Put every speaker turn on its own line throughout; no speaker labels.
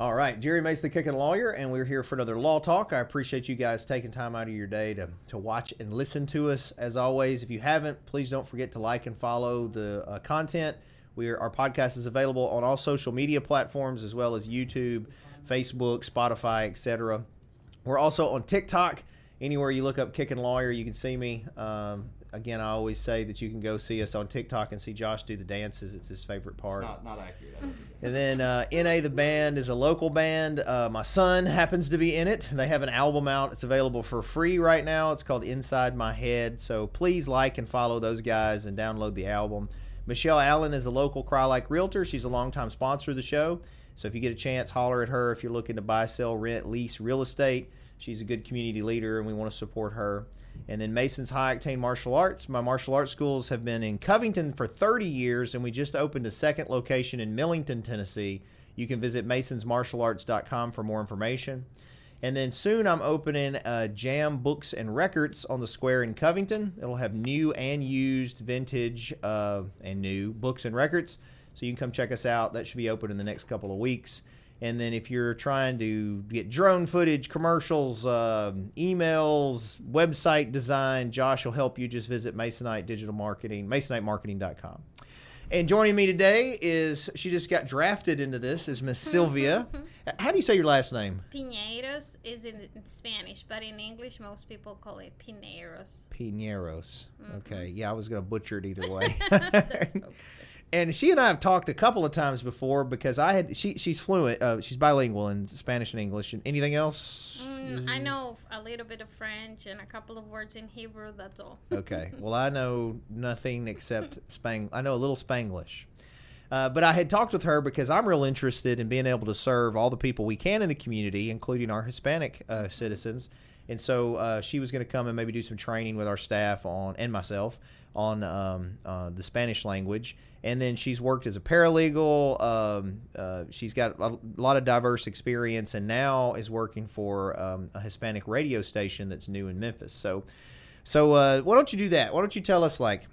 All right, Jere Mace, the Kicking Lawyer, and we're here for another Law Talk. I appreciate you guys taking time out of your day to, to watch and listen to us. As always, if you haven't, please don't forget to like and follow the uh, content. We are, our podcast is available on all social media platforms as well as YouTube, Facebook, Spotify, etc. We're also on TikTok. Anywhere you look up Kicking Lawyer, you can see me. Um, again, I always say that you can go see us on TikTok and see Josh do the dances. It's his favorite part.
It's not, not accurate. I don't do that.
And then uh, NA the band is a local band. Uh, my son happens to be in it. They have an album out. It's available for free right now. It's called Inside My Head. So please like and follow those guys and download the album. Michelle Allen is a local Crye-Leike realtor. She's a longtime sponsor of the show. So if you get a chance, holler at her if you're looking to buy, sell, rent, lease real estate. She's a good community leader, and we want to support her. And then Mason's High Octane Martial Arts. My martial arts schools have been in Covington for 30 years, and we just opened a second location in Millington, Tennessee. You can visit masonsmartialarts.com for more information. And then soon I'm opening uh, Jam Books and Records on the square in Covington. It'll have new and used, vintage uh, and new books and records. So you can come check us out. That should be open in the next couple of weeks. And then if you're trying to get drone footage, commercials, uh, emails, website design, Josh will help you. Just visit Masonite Digital Marketing, masonitemarketing.com. And joining me today is she just got drafted into this is Miss Sylvia. How do you say your last name?
Piñeiros is in, in Spanish, but in English, most people call it Pineros.
Pineros. Okay. Yeah, I was going to butcher it either way.
That's okay.
and she and I have talked a couple of times before because I had she she's fluent. Uh, she's bilingual in Spanish and English. And anything else?
Mm, I know a little bit of French and a couple of words in Hebrew. That's all.
Okay. Well, I know nothing except Spang. I know a little Spanglish. Uh, but I had talked with her because I'm real interested in being able to serve all the people we can in the community, including our Hispanic uh, citizens. And so uh, she was going to come and maybe do some training with our staff on and myself on um, uh, the Spanish language. And then she's worked as a paralegal. Um, uh, she's got a lot of diverse experience, and now is working for um, a Hispanic radio station that's new in Memphis. So, so uh, why don't you do that? Why don't you tell us like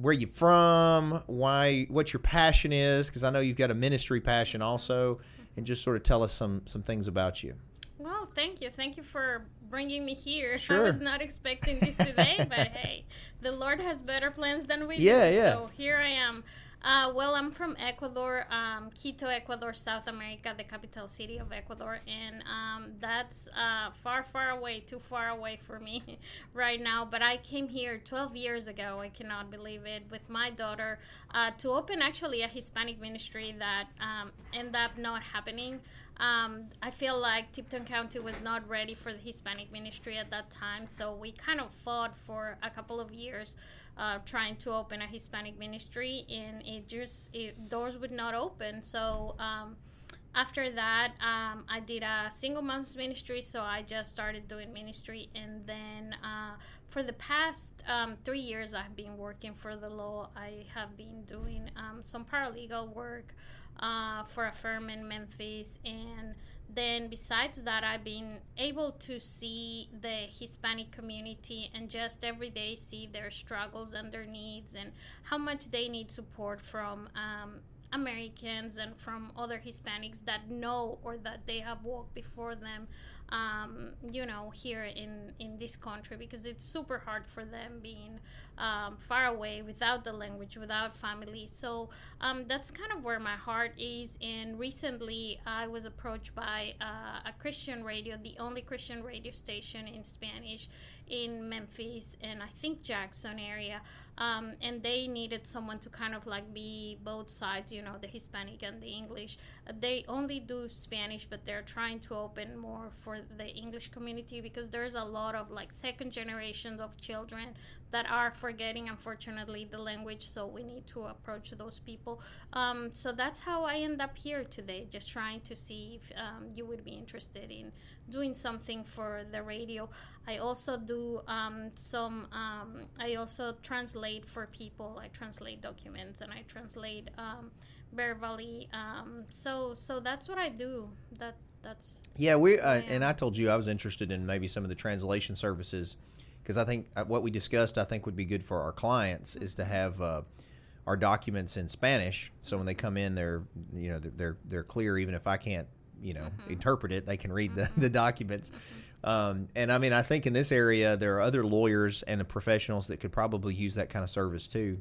where you're from, why, what your passion is? Because I know you've got a ministry passion also, and just sort of tell us some some things about you.
Well, thank you. Thank you for bringing me here.
Sure.
I was not expecting this today, but hey, the Lord has better plans than we
Yeah,
do.
yeah.
So here I am. Uh, well, I'm from Ecuador, um, Quito, Ecuador, South America, the capital city of Ecuador, and um, that's uh, far, far away, too far away for me right now. But I came here 12 years ago. I cannot believe it with my daughter uh, to open actually a Hispanic ministry that um, ended up not happening. Um, I feel like Tipton County was not ready for the Hispanic ministry at that time, so we kind of fought for a couple of years uh, trying to open a Hispanic ministry, and it just it, doors would not open. So um, after that, um, I did a single moms ministry, so I just started doing ministry, and then uh, for the past um, three years, I've been working for the law. I have been doing um, some paralegal work uh, for a firm in Memphis, and then besides that, I've been able to see the Hispanic community and just every day see their struggles and their needs and how much they need support from um, Americans and from other Hispanics that know or that they have walked before them, um, you know, here in, in this country because it's super hard for them being um, far away without the language, without family. So um, that's kind of where my heart is. And recently I was approached by uh, a Christian radio, the only Christian radio station in Spanish in Memphis and I think Jackson area. Um, and they needed someone to kind of like be both sides, you know, the Hispanic and the English. Uh, they only do Spanish, but they're trying to open more for the English community because there's a lot of like second generations of children that are forgetting, unfortunately, the language. So we need to approach those people. Um, so that's how I end up here today, just trying to see if um, you would be interested in doing something for the radio. I also do um, some. Um, I also translate for people. I translate documents and I translate um, verbally. Um, so so that's what I do. That that's
Yeah, we uh,
Yeah.
and I told you I was interested in maybe some of the translation services because I think uh, what we discussed I think would be good for our clients is to have uh, our documents in Spanish so when they come in they're you know they're they're, they're clear even if I can't you know interpret it. They can read the, the documents. Um, and I mean, I think in this area there are other lawyers and professionals that could probably use that kind of service too.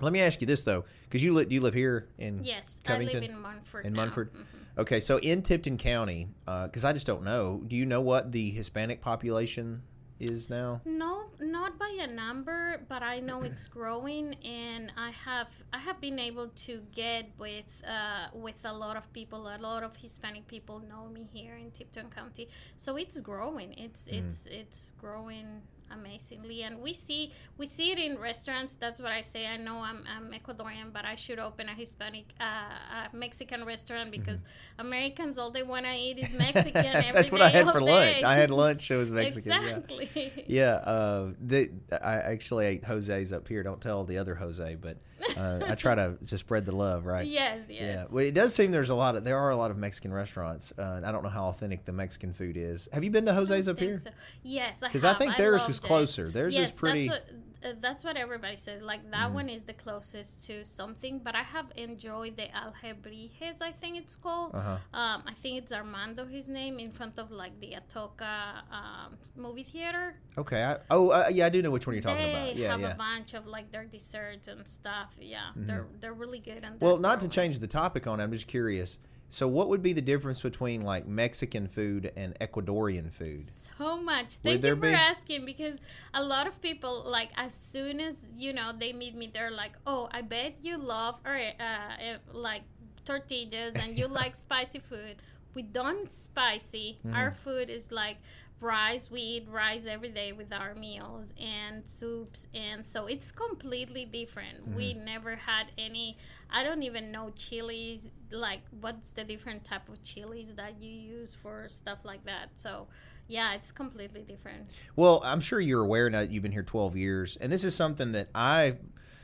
Let me ask you this though, because you live you live here in
Yes,
Covington?
I live in Munford.
in
now.
Munford.
Mhm.
Okay, so in Tipton County, because I just don't know. Do you know what the Hispanic population is now?
No, not by a number, but I know it's growing, and I have I have been able to get with uh, with a lot of people. A lot of Hispanic people know me here in Tipton County, so it's growing. It's
Mm.
it's it's growing amazingly, and we see we see it in restaurants. That's what I say. I know I'm, I'm Ecuadorian, but I should open a Hispanic, uh, a Mexican restaurant because Americans all they want to eat is Mexican.
Mm-hmm. That's what I
day,
had for lunch. I had lunch. It was Mexican. yeah.
exactly.
Yeah, uh, the, I actually ate Jose's up here. Don't tell the other Jose, but uh, I try to to spread the love, right?
Yes, yes.
Yeah, well, it does seem there's a lot of there are a lot of Mexican restaurants. Uh, and I don't know how authentic the Mexican food is. Have you been to Jose's up here?
so. Yes,
Because I
have.
think theirs is
loved it.
closer. Theirs
yes,
is pretty.
That's what, uh, that's what everybody says. Like that
Mhm.
one is the closest to something. But I have enjoyed the Alebrijes. I think it's called.
Uh huh.
Um, I think it's Armando, his name, in front of like the Atoka um, movie theater.
Okay. I, oh, uh, yeah, I do know which one you're talking
they
about. Yeah,
have
yeah.
a bunch of like their desserts and stuff. Yeah,
Mhm.
they're they're really good. And
Well, not to change the topic on I'm just curious. So, what would be the difference between like Mexican food and Ecuadorian food?
so much. Thank you for
be?
asking because a lot of people like as soon as you know they meet me, they're like, "Oh, I bet you love or uh, uh, like tortillas and you like spicy food." We don't spicy.
Mm-hmm.
Our food is like rice. We eat rice every day with our meals and soups, and so it's completely different. We
Mm-hmm.
never had any. I don't even know chilies. Like, what's the different type of chilies that you use for stuff like that? So, yeah, it's completely different.
Well, I'm sure you're aware now that you've been here 12 years, and this is something that I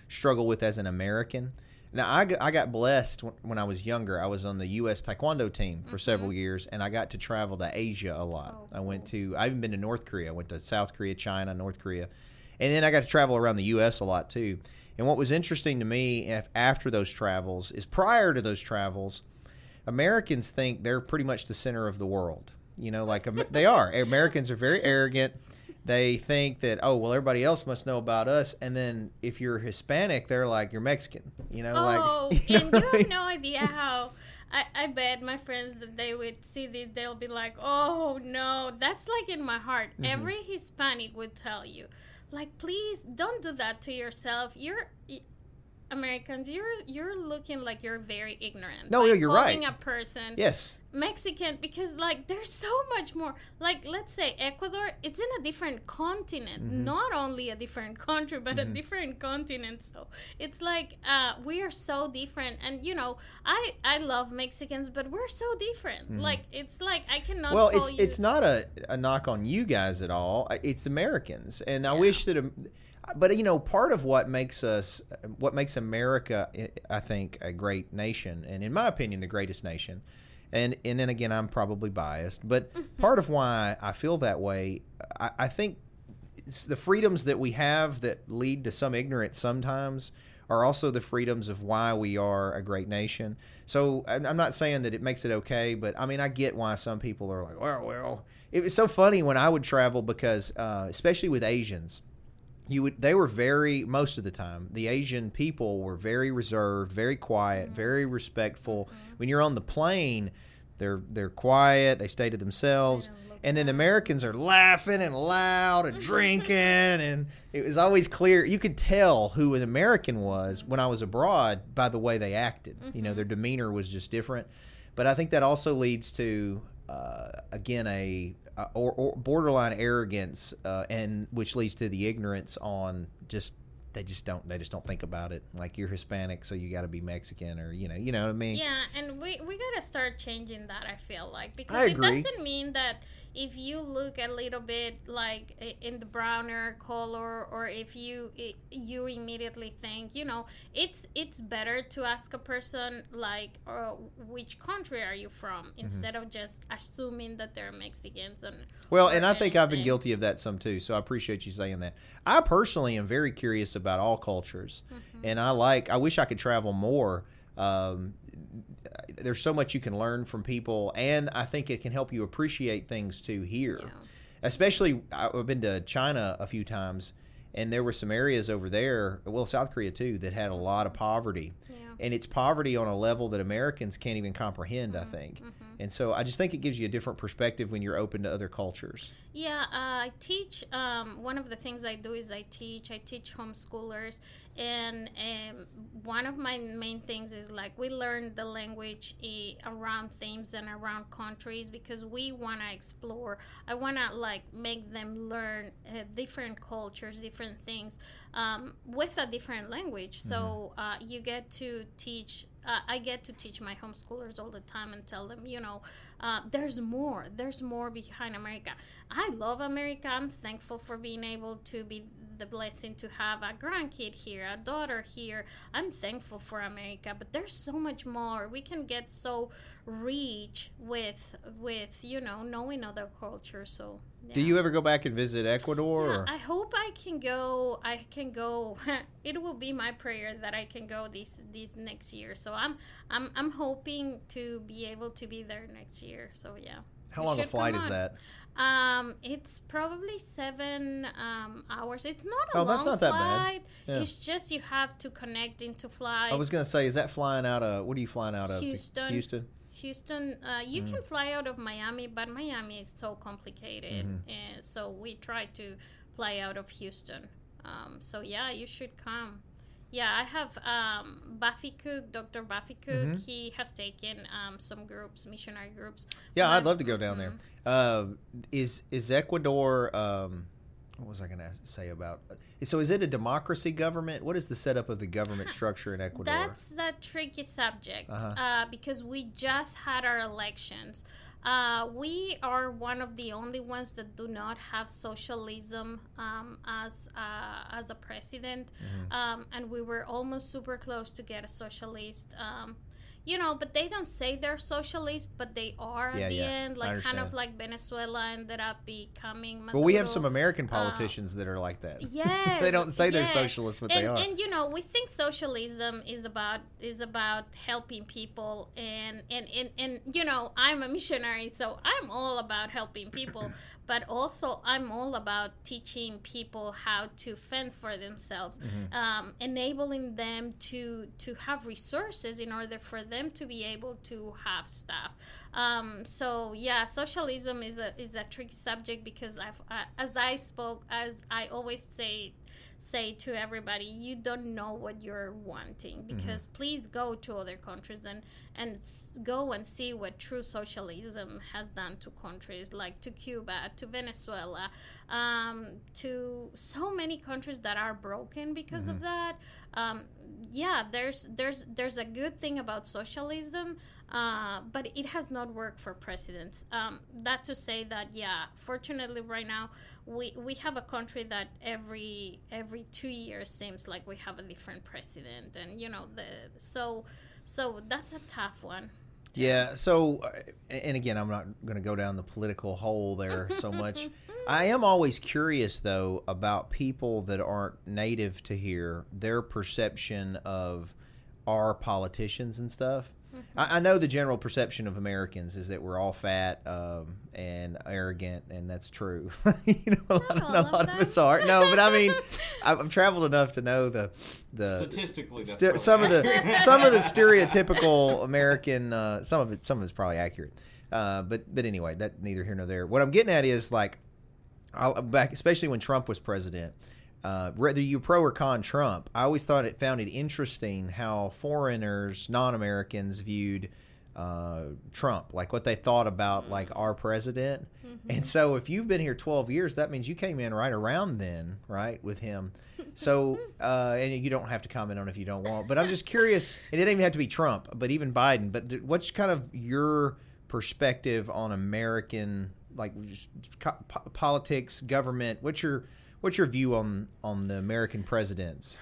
struggle with as an American. Now, I got, I got blessed when- I was younger. I was on the U.S. Taekwondo team for several years, and I got to travel to Asia a lot.
Mm-hmm. Oh,
I went to, I even been to North Korea. I went to South Korea, China, North Korea, and then I got to travel around the U.S. a lot too. And what was interesting to me af- after those travels is prior to those travels, Americans think they're pretty much the center of the world. You know, like they are. Americans are very arrogant. They think that oh well, everybody else must know about us, and then if you're Hispanic, they're like you're Mexican. You know,
oh,
like you know
and you
I mean?
have no idea how. I, I bet my friends that they would see this, they'll be like, "Oh no, that's like in my heart."
Mm-hmm.
Every Hispanic would tell you, like, "Please don't do that to yourself. You're Americans. You're you're looking like you're very ignorant.
No,
like,
you're
calling
right.
a person
yes,
Mexican because like there's so much more. Like let's say Ecuador, it's in a different continent,
Mm-hmm.
not only a different country, but a different continent. So it's like uh, we are so different, and you know, I I love Mexicans, but we're so different. Like it's like I cannot.
Mm-hmm. well, it's
you,
it's not a, a knock on you guys at all. It's Americans, and I wish that. um, But you know, part of what makes us, what makes America, I think, a great nation, and in my opinion, the greatest nation. And and then again, I'm probably biased, but part of why I feel that way, I, I think, it's the freedoms that we have that lead to some ignorance sometimes are also the freedoms of why we are a great nation. So I'm I'm not saying that it makes it okay, but I mean I get why some people are like, well, well. It was so funny when I would travel because, uh, especially with Asians, you would they were very most of the time the asian people were very reserved very quiet very respectful. When you're on the plane they're they're quiet they stay to themselves. And then the americans are laughing and loud and drinking and it was always clear you could tell who an american was when i was abroad by the way they acted. You know their demeanor was just different. But i think that also leads to uh, again a uh, or, or borderline arrogance, uh, and which leads to the ignorance on just they just don't they just don't think about it. Like you're Hispanic, so you got to be Mexican, or you know, you know what I mean.
Yeah, and we we gotta start changing that. I feel like because it doesn't mean that if you look a little bit like in the browner color, or if you i you immediately think, you know, it's it's better to ask a person like, uh, which country are you from,
Mm-hmm.
instead of just assuming that they're Mexicans and.
Well, and I think I've been guilty of that some too. So I appreciate you saying that. I personally am very curious about all cultures,
Mm-hmm.
and I like. I wish I could travel more. Um, there's so much you can learn from people, and I think it can help you appreciate things too here.
Yeah.
Especially, I've been to China a few times, and there were some areas over there, well, South Korea too, that had a lot of poverty.
Yeah.
And it's poverty on a level that Americans can't even comprehend, I think. And so I just think it gives you a different perspective when you're open to other cultures.
Yeah, uh, I teach. Um, one of the things I do is I teach. I teach homeschoolers, and um, one of my main things is like we learn the language eh, around themes and around countries because we want to explore. I want to like make them learn uh, different cultures, different things um, with a different language. So uh, you get to teach uh, I get to teach my homeschoolers all the time and tell them, you know, uh, there's more. There's more behind America. I love America. I'm thankful for being able to be the blessing to have a grandkid here, a daughter here. I'm thankful for America, but there's so much more. We can get so rich with with you know knowing other cultures. So
Do you ever go back and visit Ecuador?
Yeah. I hope I can go. I can go. it will be my prayer that I can go this this next year. So I'm I'm I'm hoping to be able to be there next year. So yeah.
How long a flight is that?
Um, it's probably seven um, hours. It's not a
Oh,
long
that's not that bad. Yeah.
It's just you have to connect into flights.
I was going to say, is that flying out of, what are you flying out of?
Houston.
Houston?
Houston, uh, you
Mm.
can fly out of Miami, but Miami is so complicated,
Mm-hmm.
and so we try to fly out of Houston. Um, so yeah, you should come. Yeah, I have um, Buffy Cook, Dr. Buffy Cook.
Mhm.
He has taken um, some groups, missionary groups.
Yeah, I'd love to go down there. Uh, is is Ecuador? Um, what was I going to say about? So, is it a democracy government? What is the setup of the government structure in Ecuador?
That's a tricky subject
Uh-huh.
uh, because we just had our elections. Uh, we are one of the only ones that do not have socialism um, as uh, as a president,
Mm-hmm.
um, and we were almost super close to get a socialist. Um, you know, but they don't say they're socialist, but they are at
Yeah,
the
yeah,
end, like kind of like Venezuela ended up becoming.
well, we have some American uh, politicians that are like that.
Yes,
they don't say they're socialist, but
and,
they are.
And you know, we think socialism is about is about helping people, and and and and you know, I'm a missionary, so I'm all about helping people, but also I'm all about teaching people how to fend for themselves,
Mm-hmm.
um, enabling them to to have resources in order for them to be able to have stuff. Um, so yeah, socialism is a is a tricky subject because I've uh, as I spoke as I always say say to everybody you don't know what you're wanting because please go to other countries and and go and see what true socialism has done to countries like to Cuba to Venezuela um, to so many countries that are broken because of that um, yeah there's there's there's a good thing about socialism uh, but it has not worked for presidents. Um, that to say that, yeah, fortunately, right now we we have a country that every every two years seems like we have a different president, and you know the so so that's a tough one.
Yeah. So, and again, I'm not going to go down the political hole there so much. I am always curious, though, about people that aren't native to here, their perception of our politicians and stuff. I, I know the general perception of Americans is that we're all fat um, and arrogant, and that's true. you know, a lot,
Not
of,
all
a lot of
them.
us are. No, but I mean, I've, I've traveled enough to know the the
Statistically, that's
St-
probably
some of the some of the stereotypical American uh, some of it some of it's probably accurate uh, but but anyway that neither here nor there what I'm getting at is like I'll, back especially when Trump was president uh, whether you pro or con Trump I always thought it found it interesting how foreigners non-Americans viewed uh, Trump like what they thought about like our president and so if you've been here 12 years that means you came in right around then right with him so, uh, and you don't have to comment on if you don't want, but I'm just curious. It didn't even have to be Trump, but even Biden. But what's kind of your perspective on American, like po- politics, government? What's your what's your view on on the American presidents?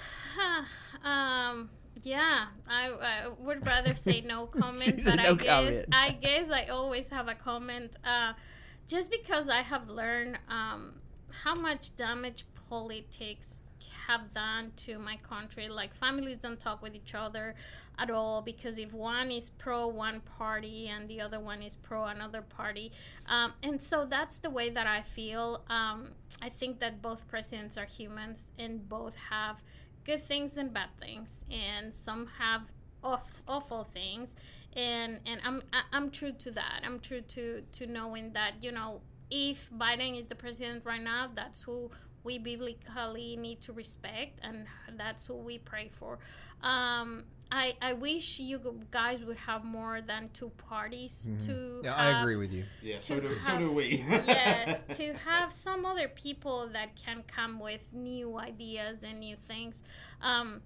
um, yeah, I, I would rather say no comment, but
no
I guess
comment.
I guess I always have a comment. Uh, just because I have learned um, how much damage politics have done to my country. Like families don't talk with each other at all because if one is pro one party and the other one is pro another party, um, and so that's the way that I feel. Um, I think that both presidents are humans and both have good things and bad things, and some have awful things and and I'm I'm true to that. I'm true to to knowing that you know if Biden is the president right now, that's who we biblically need to respect, and that's who we pray for. Um, I, I wish you guys would have more than two parties mm-hmm. to.
Yeah,
have,
I agree with you.
Yeah, so do, have, so do we.
yes, to have some other people that can come with new ideas and new things. Um,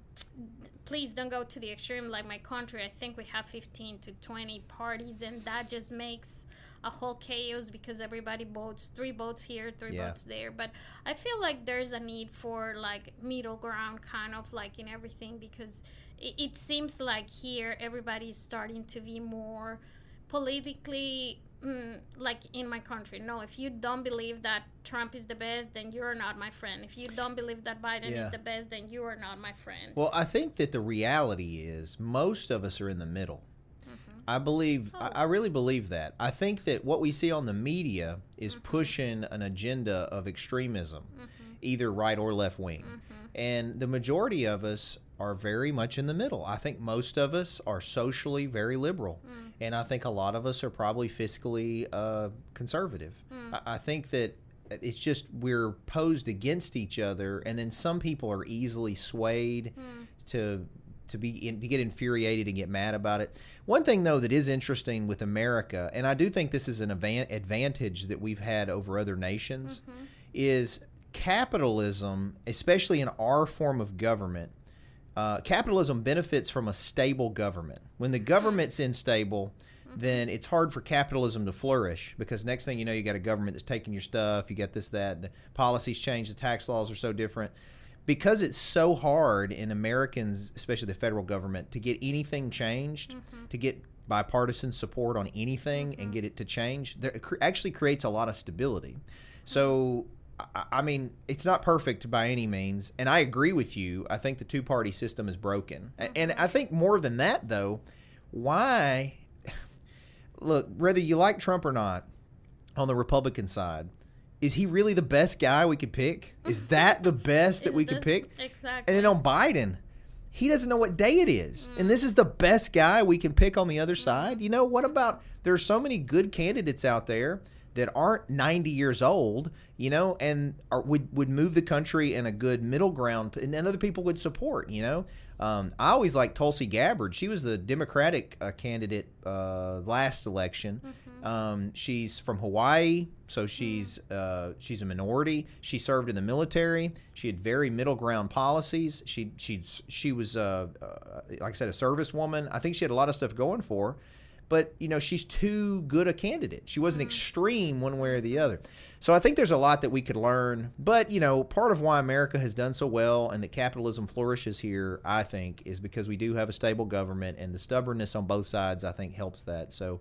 please don't go to the extreme like my country. I think we have 15 to 20 parties, and that just makes a whole chaos because everybody boats three boats here, three yeah. votes there. But I feel like there's a need for like middle ground, kind of like in everything, because it, it seems like here everybody's starting to be more politically Mm, like in my country. No, if you don't believe that Trump is the best, then you're not my friend. If you don't believe that Biden yeah. is the best, then you are not my friend.
Well, I think that the reality is most of us are in the middle. I believe, oh. I, I, really believe that. I think that what we see on the media is mm-hmm. pushing an agenda of extremism, mm-hmm. either right or left wing. Mm-hmm. And the majority of us are very much in the middle. I think most of us are socially very liberal, mm. and I think a lot of us are probably fiscally uh, conservative. Mm. I, I, think that it's just we're posed against each other, and then some people are easily swayed mm. to to be in, to get infuriated and get mad about it. One thing though that is interesting with America, and I do think this is an advantage that we've had over other nations, mm-hmm. is capitalism, especially in our form of government uh, capitalism benefits from a stable government. When the government's unstable, mm-hmm. then it's hard for capitalism to flourish because next thing you know, you got a government that's taking your stuff. You got this, that. The policies change. The tax laws are so different because it's so hard in Americans, especially the federal government, to get anything changed, mm-hmm. to get bipartisan support on anything mm-hmm. and get it to change. There, actually creates a lot of stability. So I mean, it's not perfect by any means, and I agree with you. I think the two party system is broken, mm-hmm. and I think more than that, though, why? Look, whether you like Trump or not, on the Republican side, is he really the best guy we could pick? Is that the best that we could pick?
Exactly.
And then on Biden, he doesn't know what day it is. Mm. And this is the best guy we can pick on the other mm. side. You know, what about there's so many good candidates out there that aren't 90 years old, you know, and are, would would move the country in a good middle ground, and then other people would support, you know. Um, I always liked Tulsi Gabbard. She was the Democratic uh, candidate uh, last election. Mm-hmm. Um, she's from Hawaii, so she's mm. uh, she's a minority. She served in the military. She had very middle ground policies. She she she was uh, uh, like I said a servicewoman. I think she had a lot of stuff going for her but you know she's too good a candidate. She wasn't mm-hmm. extreme one way or the other. So I think there's a lot that we could learn. But you know, part of why America has done so well and that capitalism flourishes here, I think, is because we do have a stable government and the stubbornness on both sides. I think helps that. So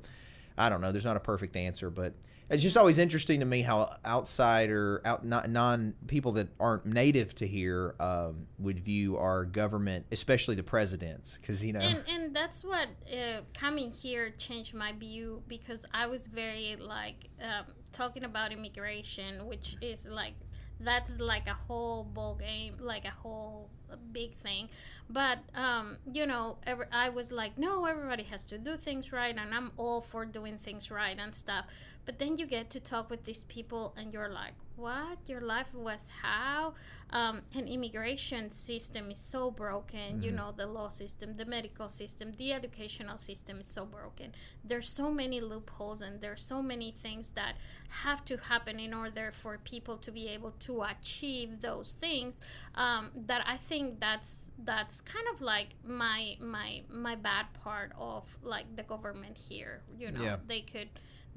I don't know. There's not a perfect answer, but it's just always interesting to me how outsider, out non people that aren't native to here um, would view our government, especially the presidents, because you know.
And, and that's what uh, coming here changed my view because I was very like um, talking about immigration, which is like that's like a whole ball game, like a whole big thing. But um, you know, every, I was like, no, everybody has to do things right, and I'm all for doing things right and stuff. But then you get to talk with these people, and you're like, what? Your life was how? Um, an immigration system is so broken. Mm-hmm. You know, the law system, the medical system, the educational system is so broken. There's so many loopholes, and there's so many things that have to happen in order for people to be able to achieve those things. Um, that I think that's that's kind of like my my my bad part of like the government here. You know, yeah. they could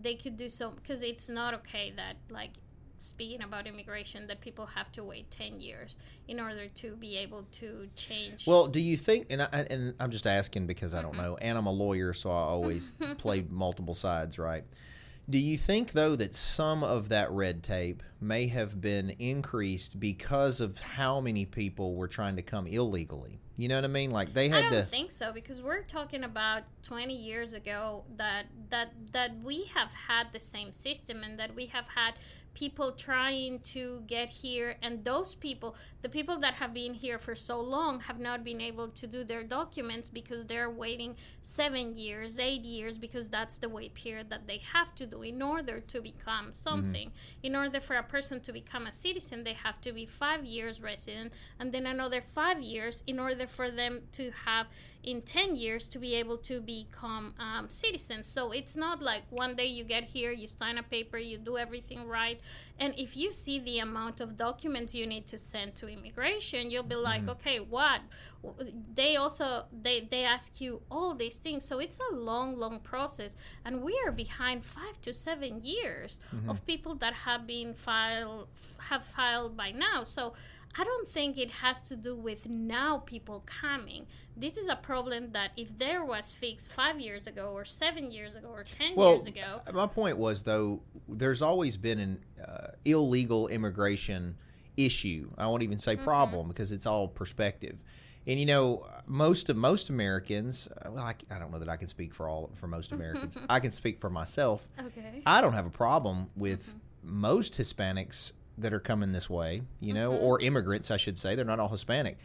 they could do so because it's not okay that like speaking about immigration that people have to wait 10 years in order to be able to change
well do you think and, I, and i'm just asking because i don't mm-hmm. know and i'm a lawyer so i always play multiple sides right Do you think though that some of that red tape may have been increased because of how many people were trying to come illegally? You know what I mean? Like they had I
don't
to.
think so because we're talking about 20 years ago that that that we have had the same system and that we have had people trying to get here and those people the people that have been here for so long have not been able to do their documents because they're waiting 7 years 8 years because that's the wait period that they have to do in order to become mm-hmm. something. In order for a person to become a citizen they have to be 5 years resident and then another 5 years in order for them to have in 10 years to be able to become um, citizens. So it's not like one day you get here, you sign a paper, you do everything right. And if you see the amount of documents you need to send to immigration, you'll be like, okay, what? They also they they ask you all these things. So it's a long, long process, and we are behind five to seven years of people that have been filed have filed by now. So I don't think it has to do with now people coming. This is a problem that if there was fixed five years ago, or seven years ago, or ten
Well,
years ago,
my point was though, there's always been an uh, illegal immigration issue. I won't even say problem because it's all perspective. And you know, most of most Americans, uh, well, I, I don't know that I can speak for all for most Americans. I can speak for myself.
okay,
I don't have a problem with most Hispanics that are coming this way, you know, mm-hmm. or immigrants, I should say. They're not all Hispanic.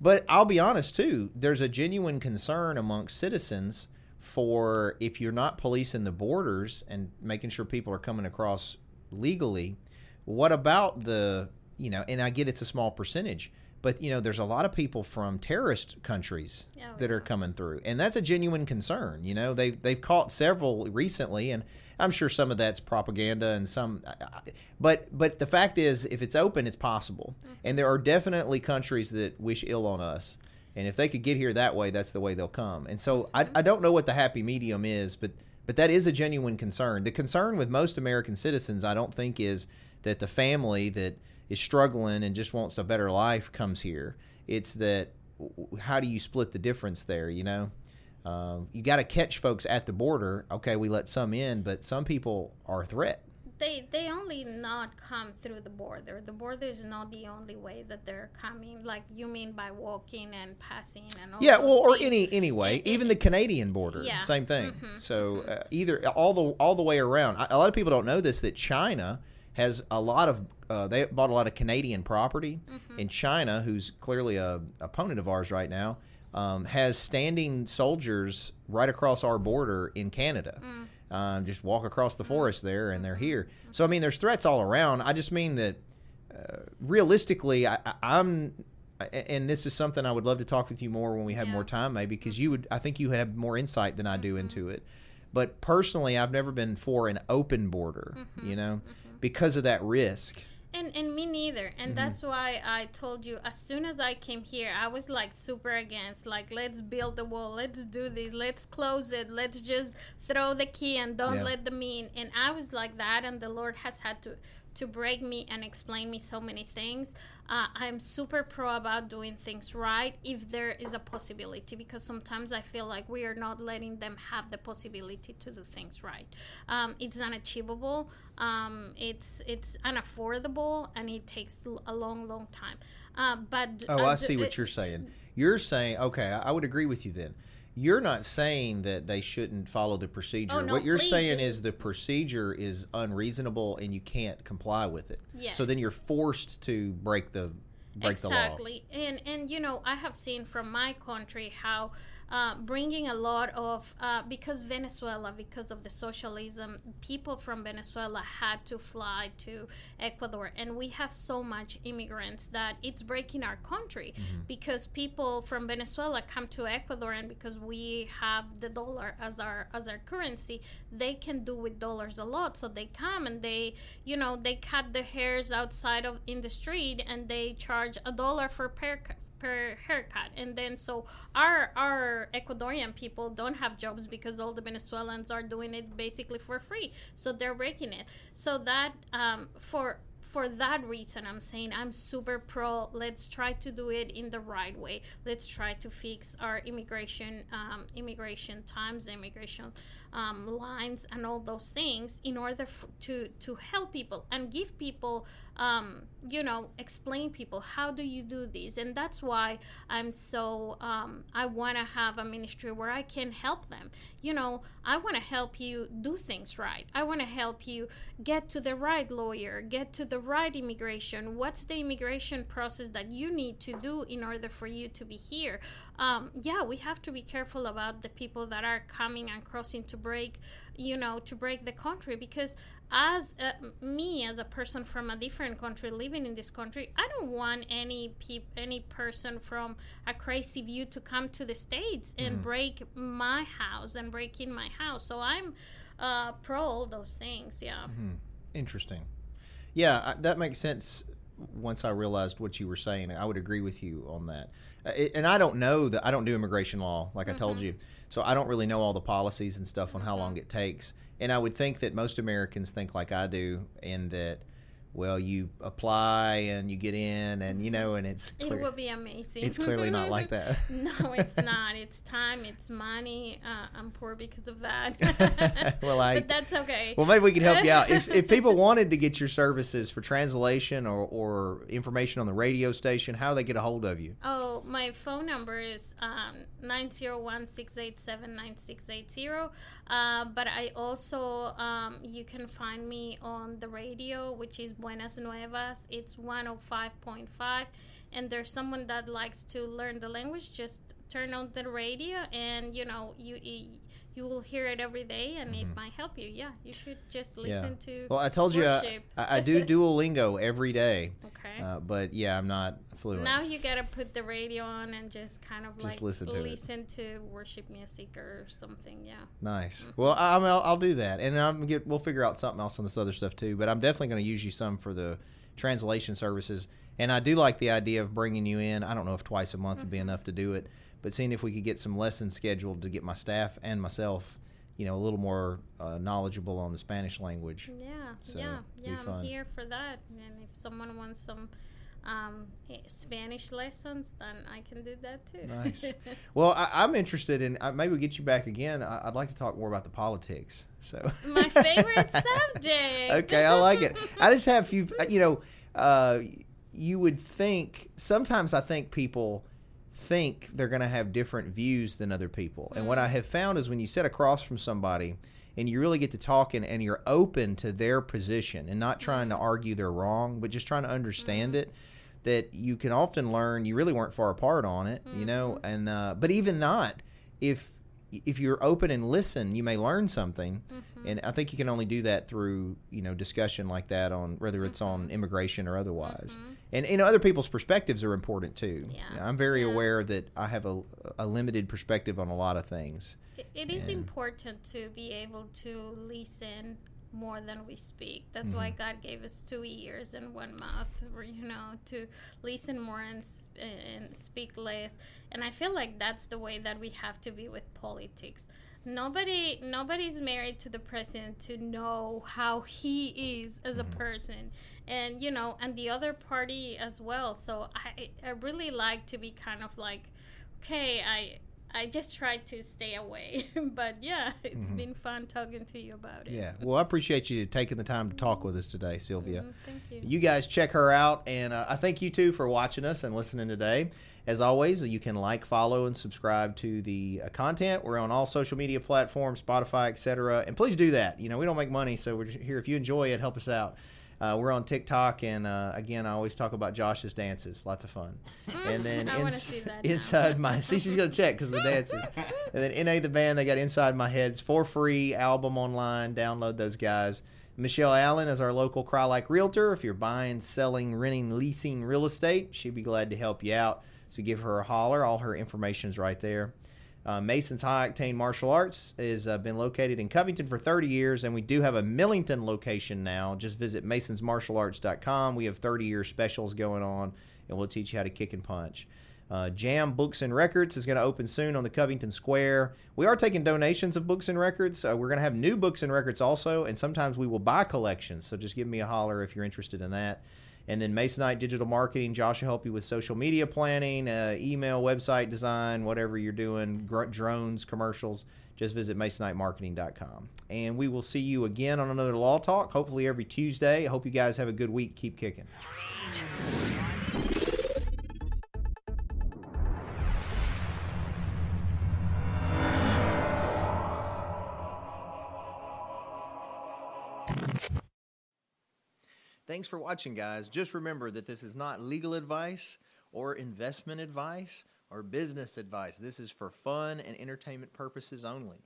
But I'll be honest too, there's a genuine concern amongst citizens for if you're not policing the borders and making sure people are coming across legally, what about the, you know, and I get it's a small percentage, but you know, there's a lot of people from terrorist countries
Oh,
that are coming through, and that's a genuine concern. You know, they they've caught several recently, and I'm sure some of that's propaganda and some, but but the fact is, if it's open, it's possible, mm-hmm. and there are definitely countries that wish ill on us. And if they could get here that way, that's the way they'll come. And so I, mm-hmm. I don't know what the happy medium is, but but that is a genuine concern. The concern with most American citizens, I don't think, is that the family that is struggling and just wants a better life comes here. It's that how do you split the difference there? You know, um, you got to catch folks at the border. Okay, we let some in, but some people are a threat.
they they only not come through the border. The border is not the only way that they're coming. Like you mean by walking and passing and all
Yeah, well, or
things.
any anyway,
It-
even the Canadian border,
Yeah.
same thing.
Mhm,
So uh, either all the all the way around. A a lot of people don't know this that China has a lot of uh, they bought a lot of Canadian property,
Mm-hmm.
and China, who's clearly a opponent of ours right now, um, has standing soldiers right across our border in Canada.
Mm.
Um, just walk across the forest there, and they're here. So I mean, there's threats all around. I just mean that uh, realistically, I, I'm, and this is something I would love to talk with you more when we have
Yeah.
more time, maybe because you would. I think you have more insight than I do
Mm-hmm.
into it. But personally, I've never been for an open border.
Mm-hmm.
You know, because of that risk.
And and me neither.
Mm-hmm.
And that's why I told you as soon as I came here, I was like super against like let's build the wall, let's do this, let's close it, let's just throw the key and don't
Yeah.
let them in. And I was like that and the Lord has had to to break me and explain me so many things. Uh, I'm super pro about doing things right if there is a possibility because sometimes I feel like we are not letting them have the possibility to do things right. Um, it's unachievable. Um, it's it's unaffordable and it takes a long, long time. Uh, but
Oh,
I,
I
d-
see what
it-
you're saying. You're saying, okay, I would agree with you then. You're not saying that they shouldn't follow the procedure.
Oh, no,
what you're saying
do.
is the procedure is unreasonable and you can't comply with it.
Yes.
So then you're forced to break the break the law.
exactly and and you know i have seen from my country how uh, bringing a lot of uh, because venezuela because of the socialism people from venezuela had to fly to ecuador. And we have so much immigrants that it's breaking our country because people from venezuela come to ecuador and because we have the dollar as our as our currency they can do with dollars a lot. So they come and they you know they cut the hairs outside of in the street and they charge a dollar for per per haircut. And then so our our ecuadorian people don't have jobs because all the venezuelans are doing it basically for free. So they're breaking it. So that um, for for that reason i'm saying i'm super pro let's try to do it in the right way. Let's try to fix our immigration um, immigration times immigration um, lines and all those things in order f- to to help people and give people um, you know explain people how do you do this? And that's why i'm so um, i want to have a ministry where i can help them. You know i want to help you do things right. I want to help you get to the right lawyer get to the right immigration. What's the immigration process that you need to do in order for you to be here? Um, yeah we have to be careful about the people that are coming and crossing to break you know to break the country because as uh, me as a person from a different country living in this country i don't want any peop- any person from a crazy view to come to the states and
Mm-hmm.
break my house and break in my house so i'm uh, pro all those things yeah
Mm-hmm. Interesting. Yeah, that makes sense. Once I realized what you were saying, I would agree with you on that. Uh, it, and I don't know that I don't do immigration law, like I told you, so I don't really know all the policies and stuff on how long it takes. And I would think that most Americans think like I do, in that, well, you apply and you get in, and you know, and it's
it will be amazing
it's clearly not like that.
no it's not it's time it's money uh, i'm poor because of that
Well, I-
but that's okay
Well, maybe we can help you out. If, if people wanted to get your services for translation or, or information on the radio station, how do they get a hold of you?
Oh, my phone number is um, 901-687-9680. Uh, but I also, um, you can find me on the radio, which is Buenas Nuevas. It's 105.5. And there's someone that likes to learn the language, just turn on the radio and, you know, you... you you will hear it every day, and it might help you. Yeah, you should just listen to.
Mm-hmm. Well, I told you uh. I, I do Duolingo every day,
okay.
uh, but yeah, I'm not fluent.
Now you gotta put the radio on and just kind of
Just
like
listen to it.
to worship music or something. Yeah.
Nice. Well, I, I'm, I'll, I'll do that, and I'm get. We'll figure out something else on this other stuff too. But I'm definitely going to use you some for the translation services, and I do like the idea of bringing you in. I don't know if twice a month would be enough to do it, but seeing if we could get some lessons scheduled to get my staff and myself, you know, a little more uh, knowledgeable on the Spanish language.
Yeah.
So,
yeah. Yeah.
fun.
I'm here for that. And if someone wants some um, eh, Spanish lessons, then I can do that too.
Nice. Well, I, I'm interested in. Uh, maybe we'll get you back again. I, I'd like to talk more about the politics. So.
My favorite subject.
okay, I like it. I just have a few. You know, uh, you would think sometimes I think people think they're going to have different views than other people, and what I mm. have found is when you sit across from somebody and you really get to talking and you're open to their position and not trying to mm. argue they're wrong, but just trying to understand mm. it. That you can often learn you really weren't far apart on it, you mm-hmm. know, and uh, but even not if if you're open and listen, you may learn something. Mm-hmm. And I think you can only do that through you know discussion like that on whether it's on mm-hmm. immigration or otherwise. Mm-hmm. And you know other people's perspectives are important too.
Yeah.
You know, I'm very
Yeah.
aware that I have a, a limited perspective on a lot of things.
It- it is important to be able to listen more than we speak. That's why
Mm-hmm.
God gave us two ears and one mouth, you know, to listen more and, and speak less. And I feel like that's the way that we have to be with politics. Nobody, nobody's married to the president to know how he is as a
Mm-hmm.
person, and you know, and the other party as well. So I, I really like to be kind of like, okay, I I just try to stay away. but yeah, it's been fun talking to you about it.
Mm-hmm. Yeah. Well, I appreciate you taking the time to talk with us today, Sylvia.
Mhm, thank you.
You guys check her out, and uh, I thank you too for watching us and listening today. As always, you can like, follow, and subscribe to the uh, content. We're on all social media platforms, Spotify, etc. And please do that. You know, we don't make money, so we're here. If you enjoy it, help us out. Uh, we're on TikTok, and uh, again, I always talk about Josh's dances. Lots of fun. And then ins-
see that
inside my see, she's gonna check because the dances. and then NA the band, they got Inside My Heads for free album online. Download those guys. Michelle Allen is our local Crye-Leike Realtor. If you're buying, selling, renting, leasing real estate, she'd be glad to help you out. So give her a holler. All her information is right there. Uh, Mason's High Octane Martial Arts has uh, been located in Covington for 30 years, and we do have a Millington location now. Just visit masonsmartialarts.com. We have 30 year specials going on, and we'll teach you how to kick and punch. Uh, Jam Books and Records is going to open soon on the Covington Square. We are taking donations of books and records. Uh, we're going to have new books and records also, and sometimes we will buy collections. So just give me a holler if you're interested in that. And then Masonite Digital Marketing, Josh will help you with social media planning, uh, email, website design, whatever you're doing, gr- drones, commercials. Just visit masonitemarketing.com. And we will see you again on another Law Talk, hopefully every Tuesday. I hope you guys have a good week. Keep kicking. Thanks for watching, guys. Just remember that this is not legal advice or investment advice or business advice. This is for fun and entertainment purposes only.